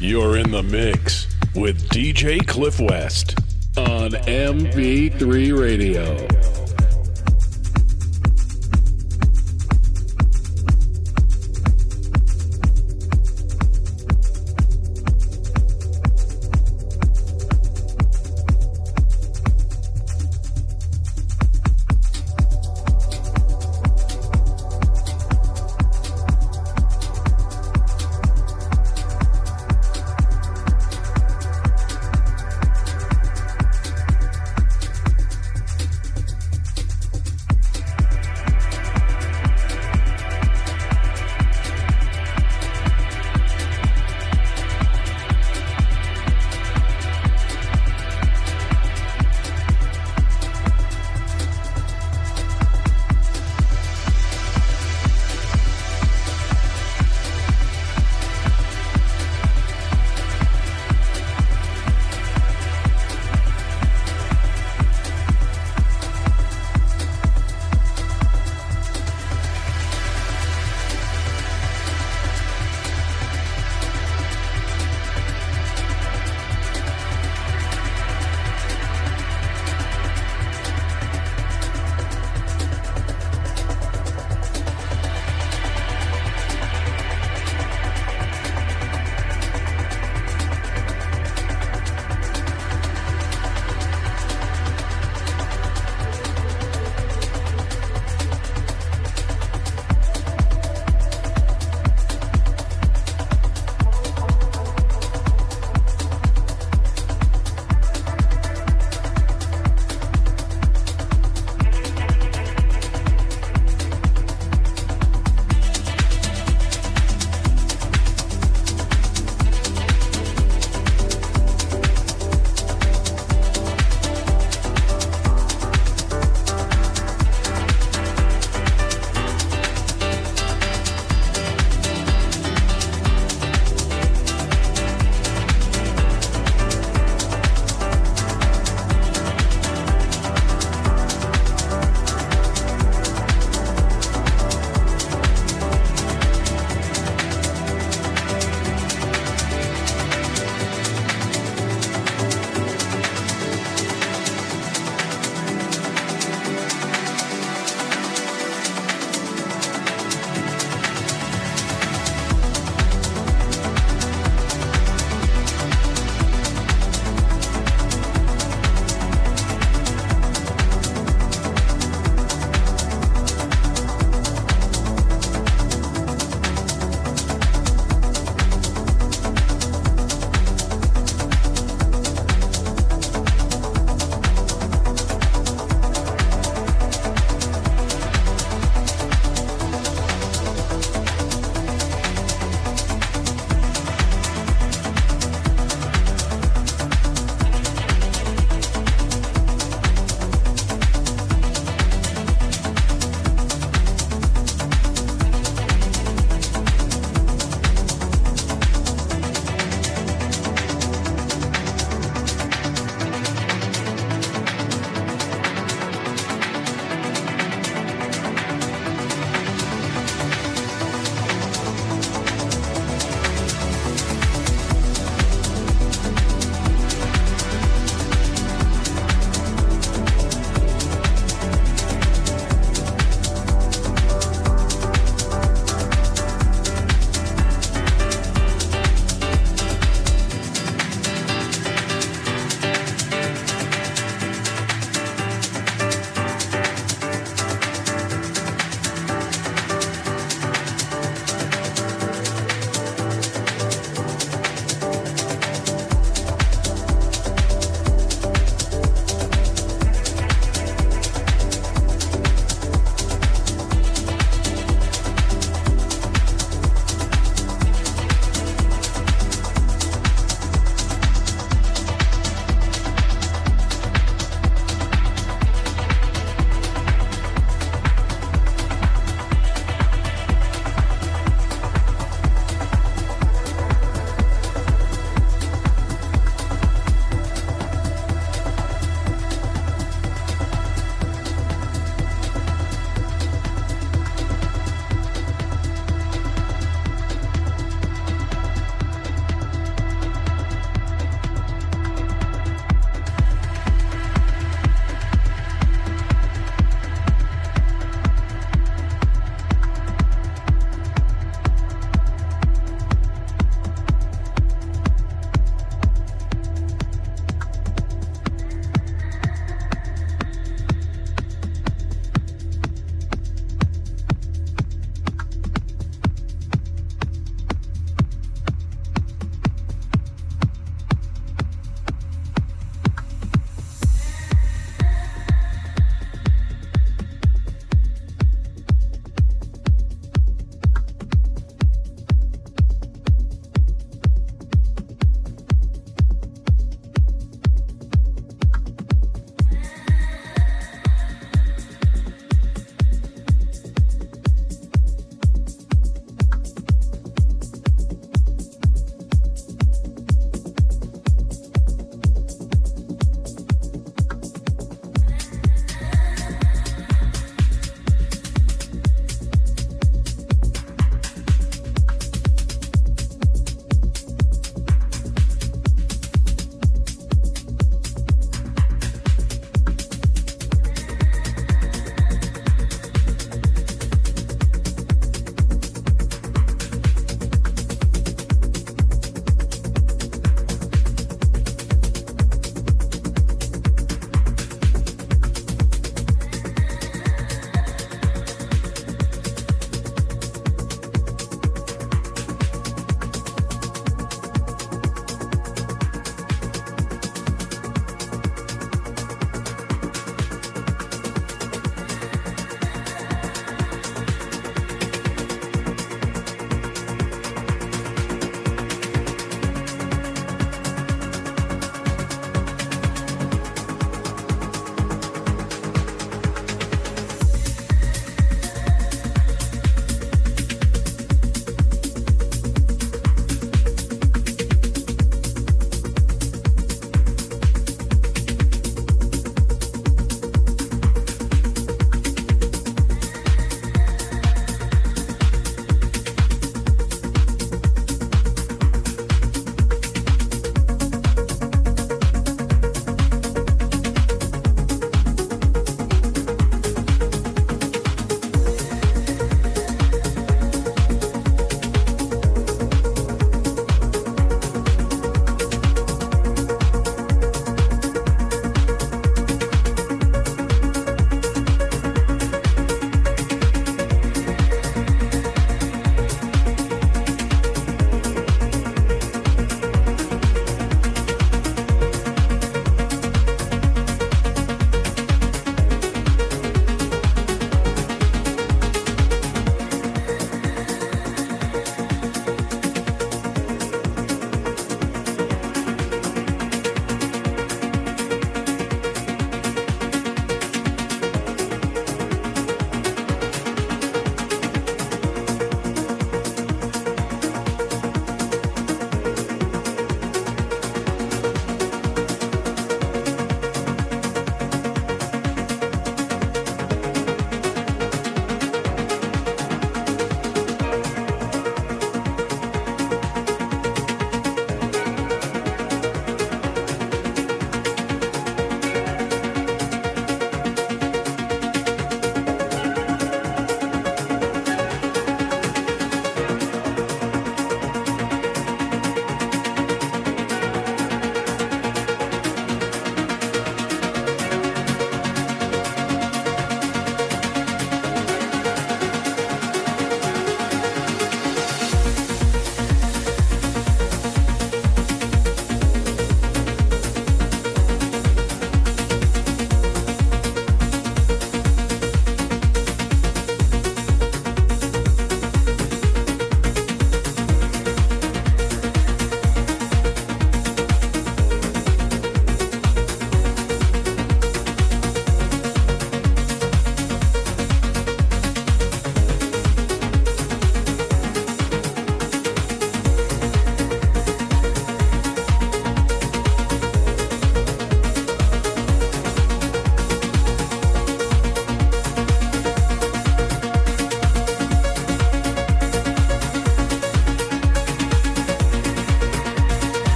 You're in the mix with DJ Cliff West on MP3 Radio.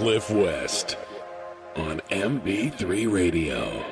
Cliff West on MP3 Radio.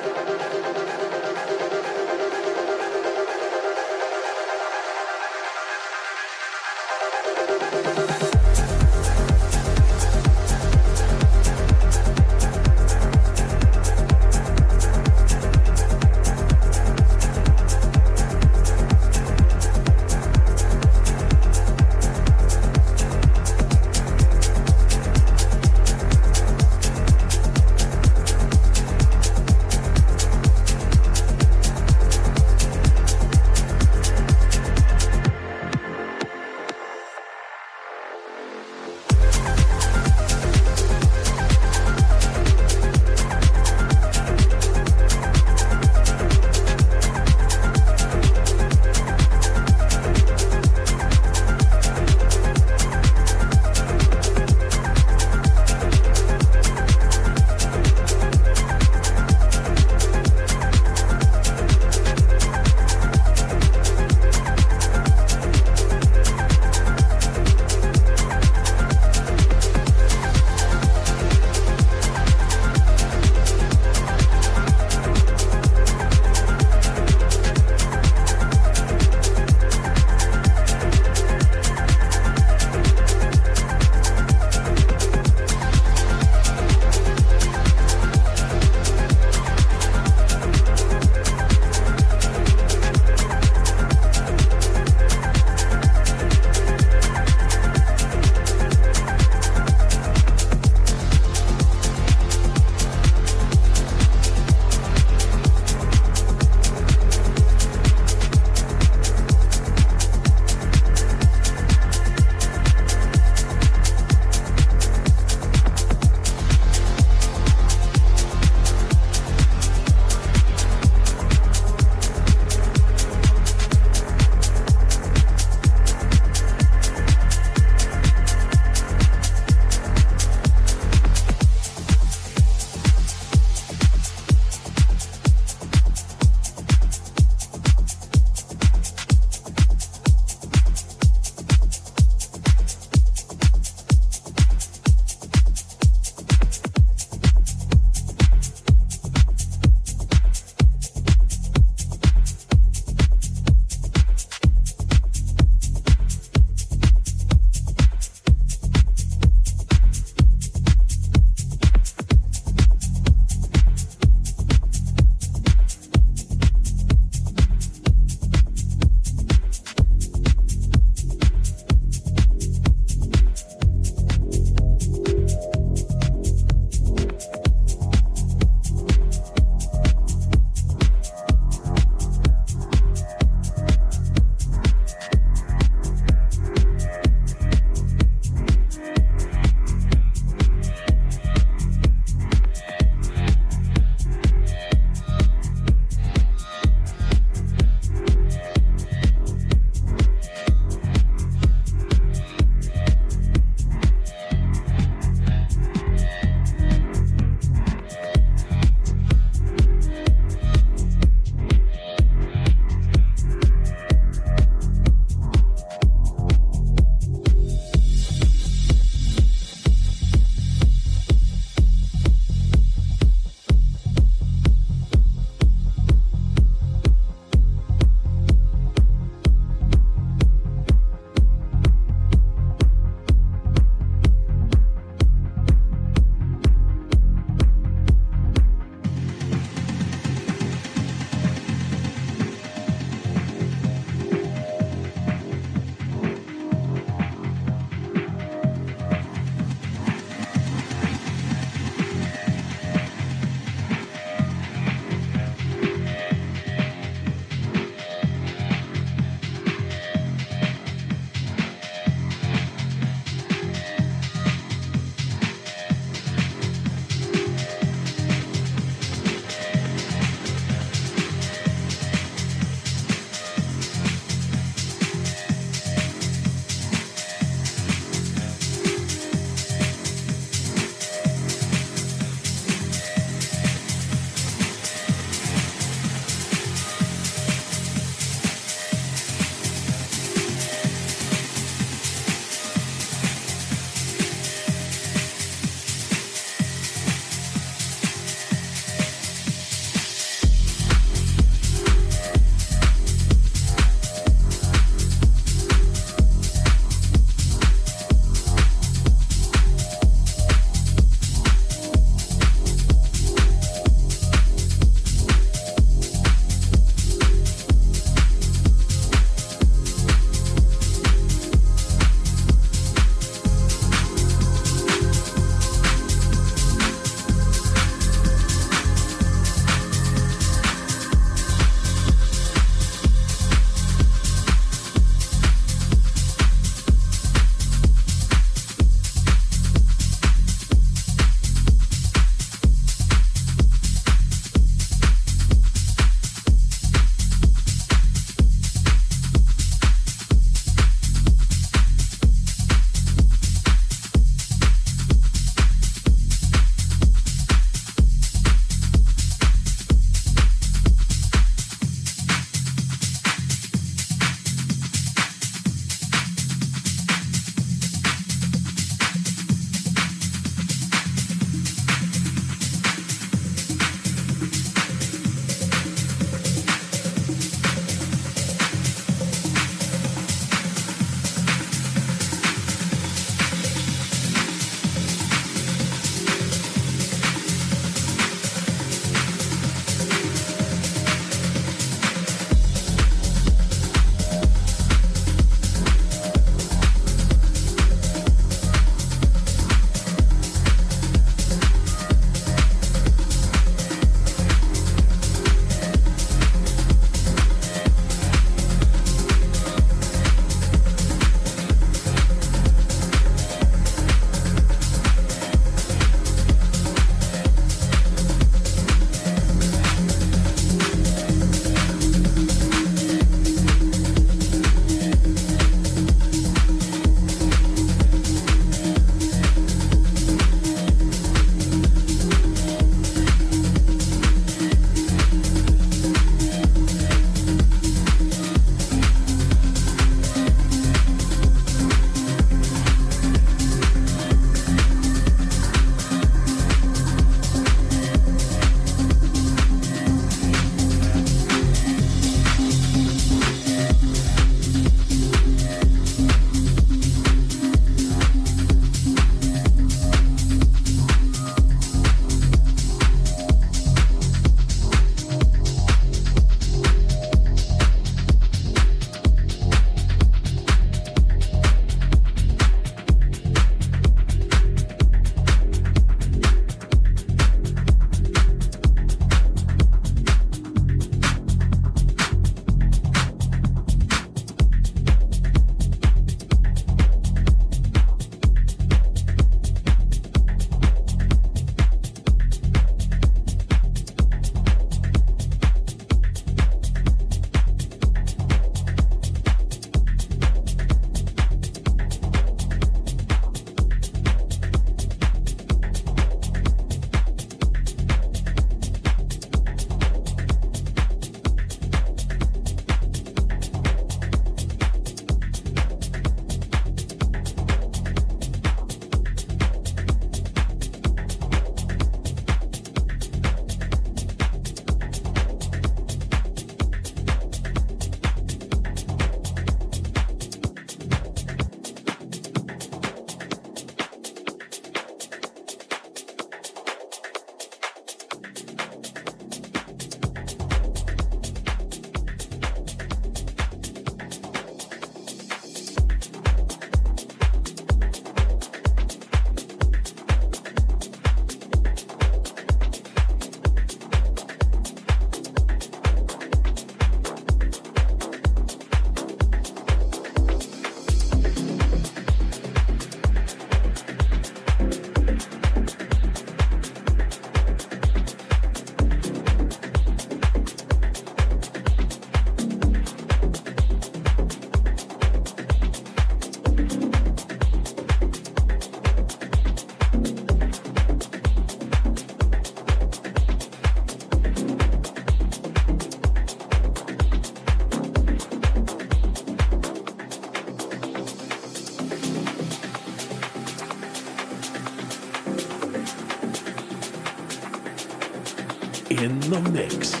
In the mix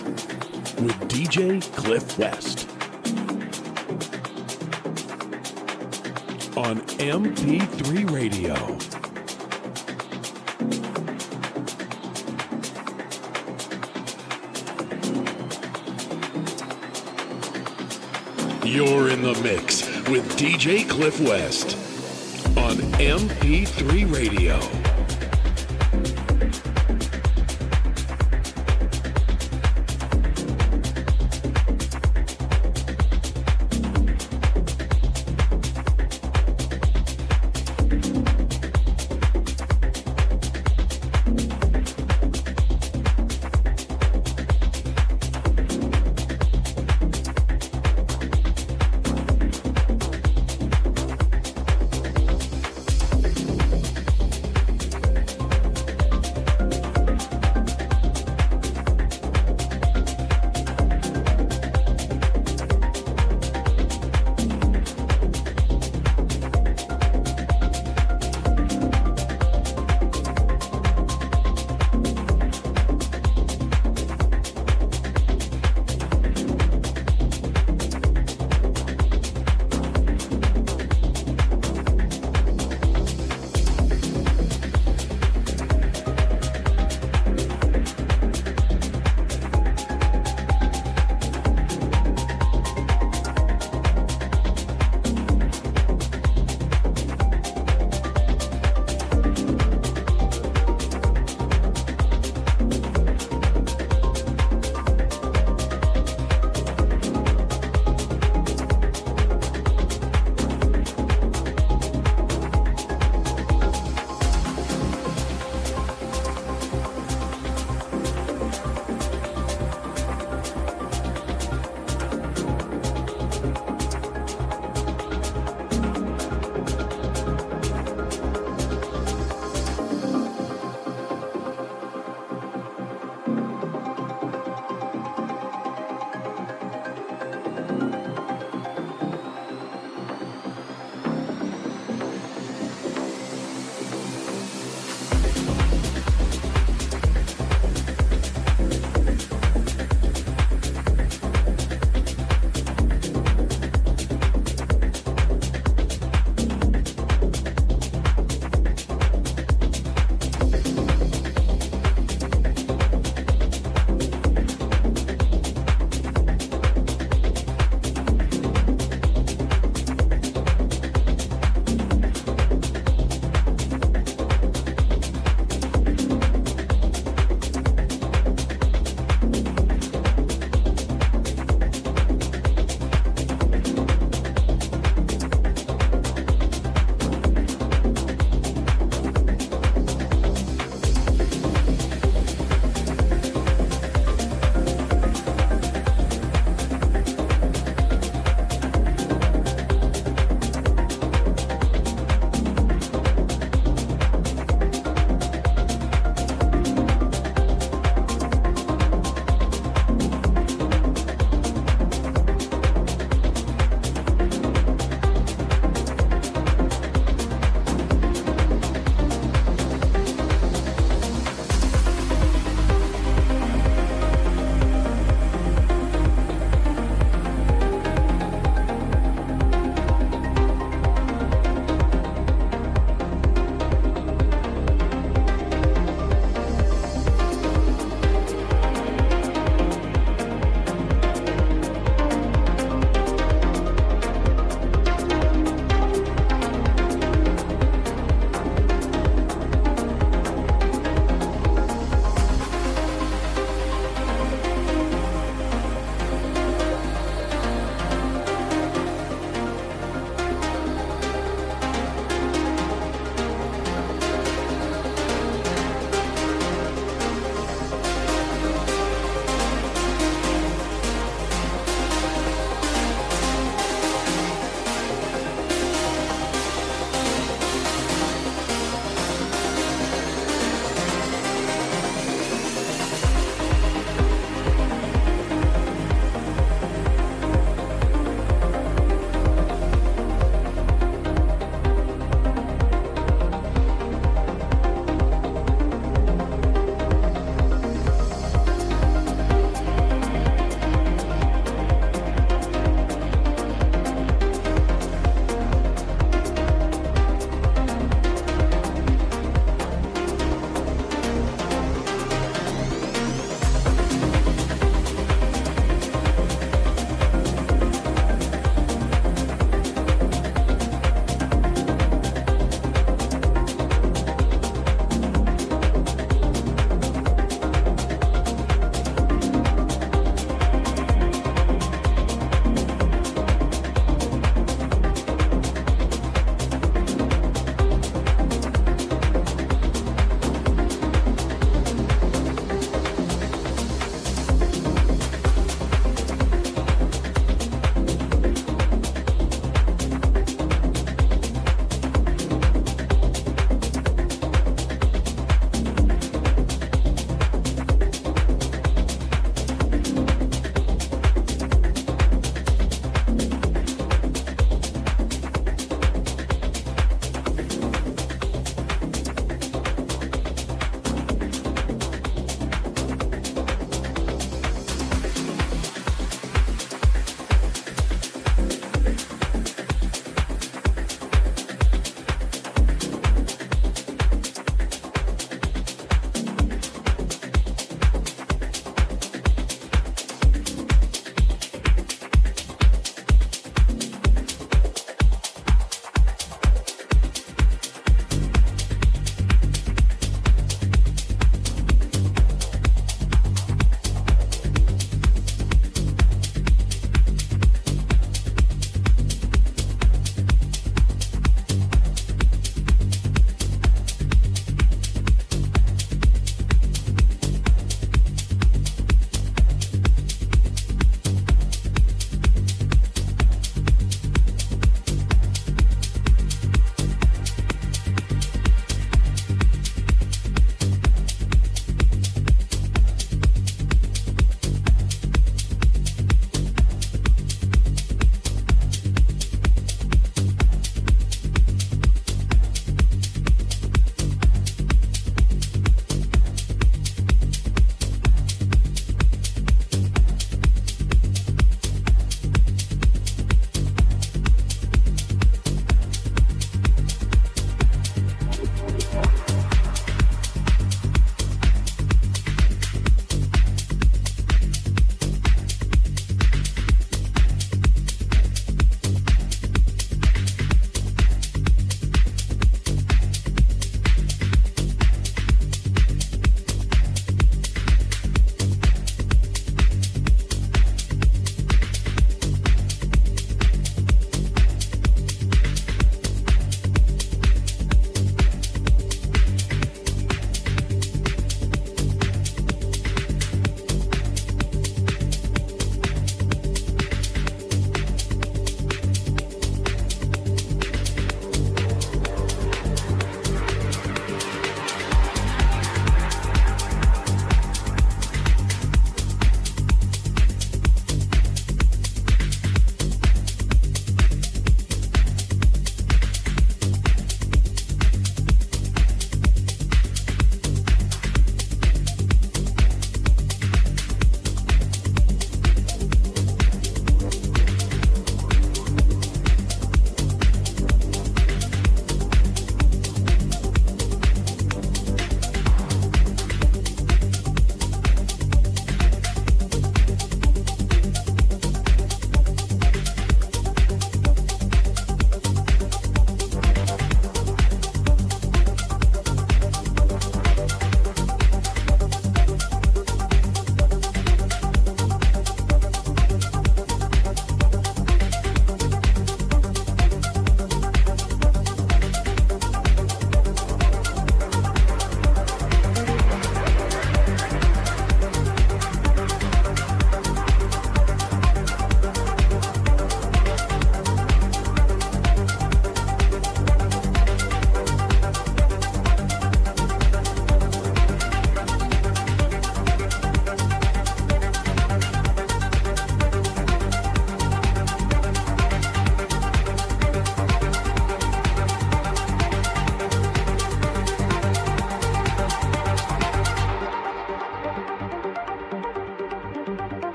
with DJ Cliff West on MP3 Radio. You're in the mix with DJ Cliff West on MP3 Radio.